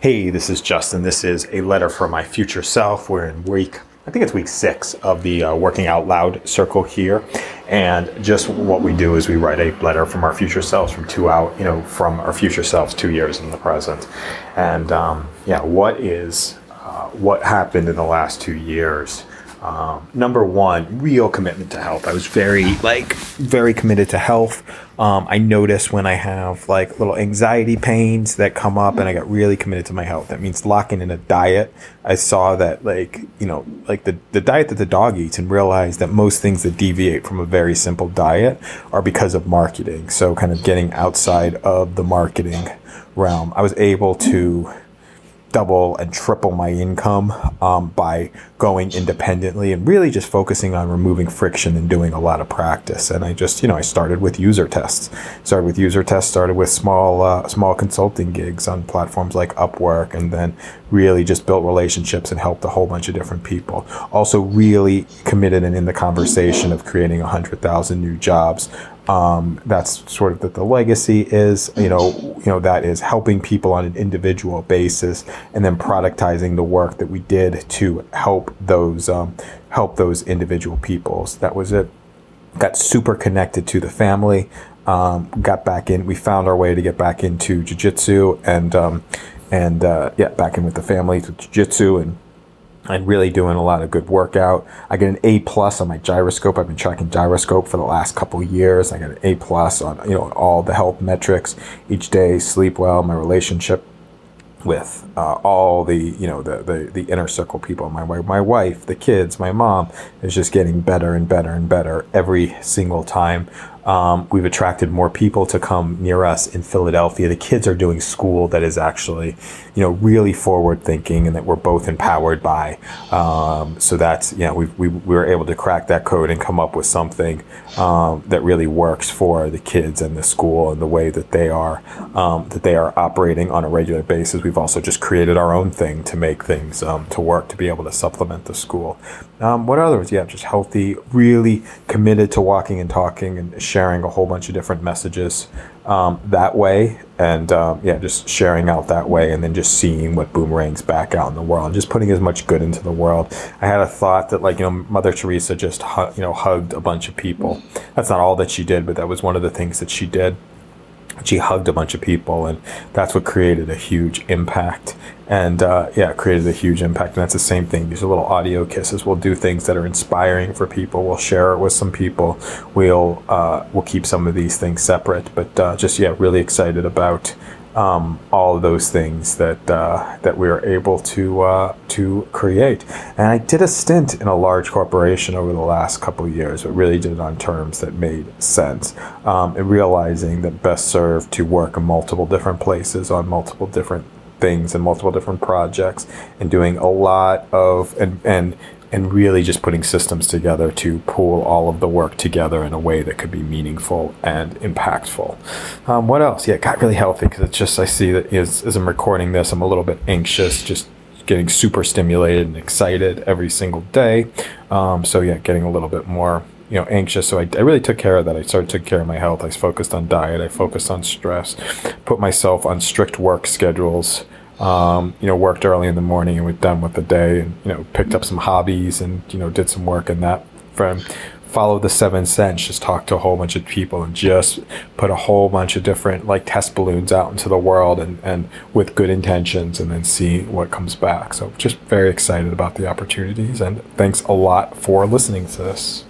Hey, this is Justin. This is a letter for my future self. We're in week, I think it's week six of the uh, Working Out Loud circle here. And just what we do is we write a letter from our future selves from two out, you know, from our future selves two years in the present. And um, yeah, what is, uh, what happened in the last two years? Um, number one, real commitment to health. I was very like very committed to health. Um, I notice when I have like little anxiety pains that come up, and I got really committed to my health. That means locking in a diet. I saw that like you know like the the diet that the dog eats, and realized that most things that deviate from a very simple diet are because of marketing. So kind of getting outside of the marketing realm, I was able to double and triple my income um, by going independently and really just focusing on removing friction and doing a lot of practice. And I just, you know, I started with user tests. Started with user tests. Started with small, uh, small consulting gigs on platforms like Upwork, and then really just built relationships and helped a whole bunch of different people. Also, really committed and in the conversation of creating hundred thousand new jobs um, that's sort of that the legacy is, you know, you know that is helping people on an individual basis, and then productizing the work that we did to help those um, help those individual peoples. That was it. Got super connected to the family. Um, got back in. We found our way to get back into jujitsu and um, and uh, yeah, back in with the family to jujitsu and and really doing a lot of good workout. I get an A plus on my gyroscope. I've been tracking gyroscope for the last couple years. I get an A plus on you know all the health metrics each day. Sleep well, my relationship with uh, all the you know the, the the inner circle people my my wife the kids my mom is just getting better and better and better every single time um, we've attracted more people to come near us in Philadelphia. The kids are doing school that is actually, you know, really forward thinking and that we're both empowered by. Um, so that's, you know, we, we, we were able to crack that code and come up with something um, that really works for the kids and the school and the way that they are, um, that they are operating on a regular basis. We've also just created our own thing to make things um, to work to be able to supplement the school. Um, what others? Yeah, just healthy, really committed to walking and talking and sharing a whole bunch of different messages um, that way. And um, yeah, just sharing out that way and then just seeing what boomerangs back out in the world and just putting as much good into the world. I had a thought that, like, you know, Mother Teresa just, hu- you know, hugged a bunch of people. That's not all that she did, but that was one of the things that she did she hugged a bunch of people and that's what created a huge impact. And uh, yeah created a huge impact and that's the same thing. These little audio kisses. We'll do things that are inspiring for people. We'll share it with some people. We'll uh, we'll keep some of these things separate. But uh, just yeah really excited about um, all of those things that uh, that we were able to uh, to create. And I did a stint in a large corporation over the last couple years, but really did it on terms that made sense. Um, and realizing that best served to work in multiple different places on multiple different things and multiple different projects, and doing a lot of and and and really just putting systems together to pull all of the work together in a way that could be meaningful and impactful. Um, what else? Yeah, it got really healthy because it's just I see that as, as I'm recording this, I'm a little bit anxious, just getting super stimulated and excited every single day. Um, so yeah, getting a little bit more you know anxious so I, I really took care of that i started took care of my health i focused on diet i focused on stress put myself on strict work schedules um, you know, worked early in the morning and went done with the day and, you know, picked up some hobbies and, you know, did some work in that from follow the seven cents, just talk to a whole bunch of people and just put a whole bunch of different like test balloons out into the world and, and with good intentions and then see what comes back. So just very excited about the opportunities and thanks a lot for listening to this.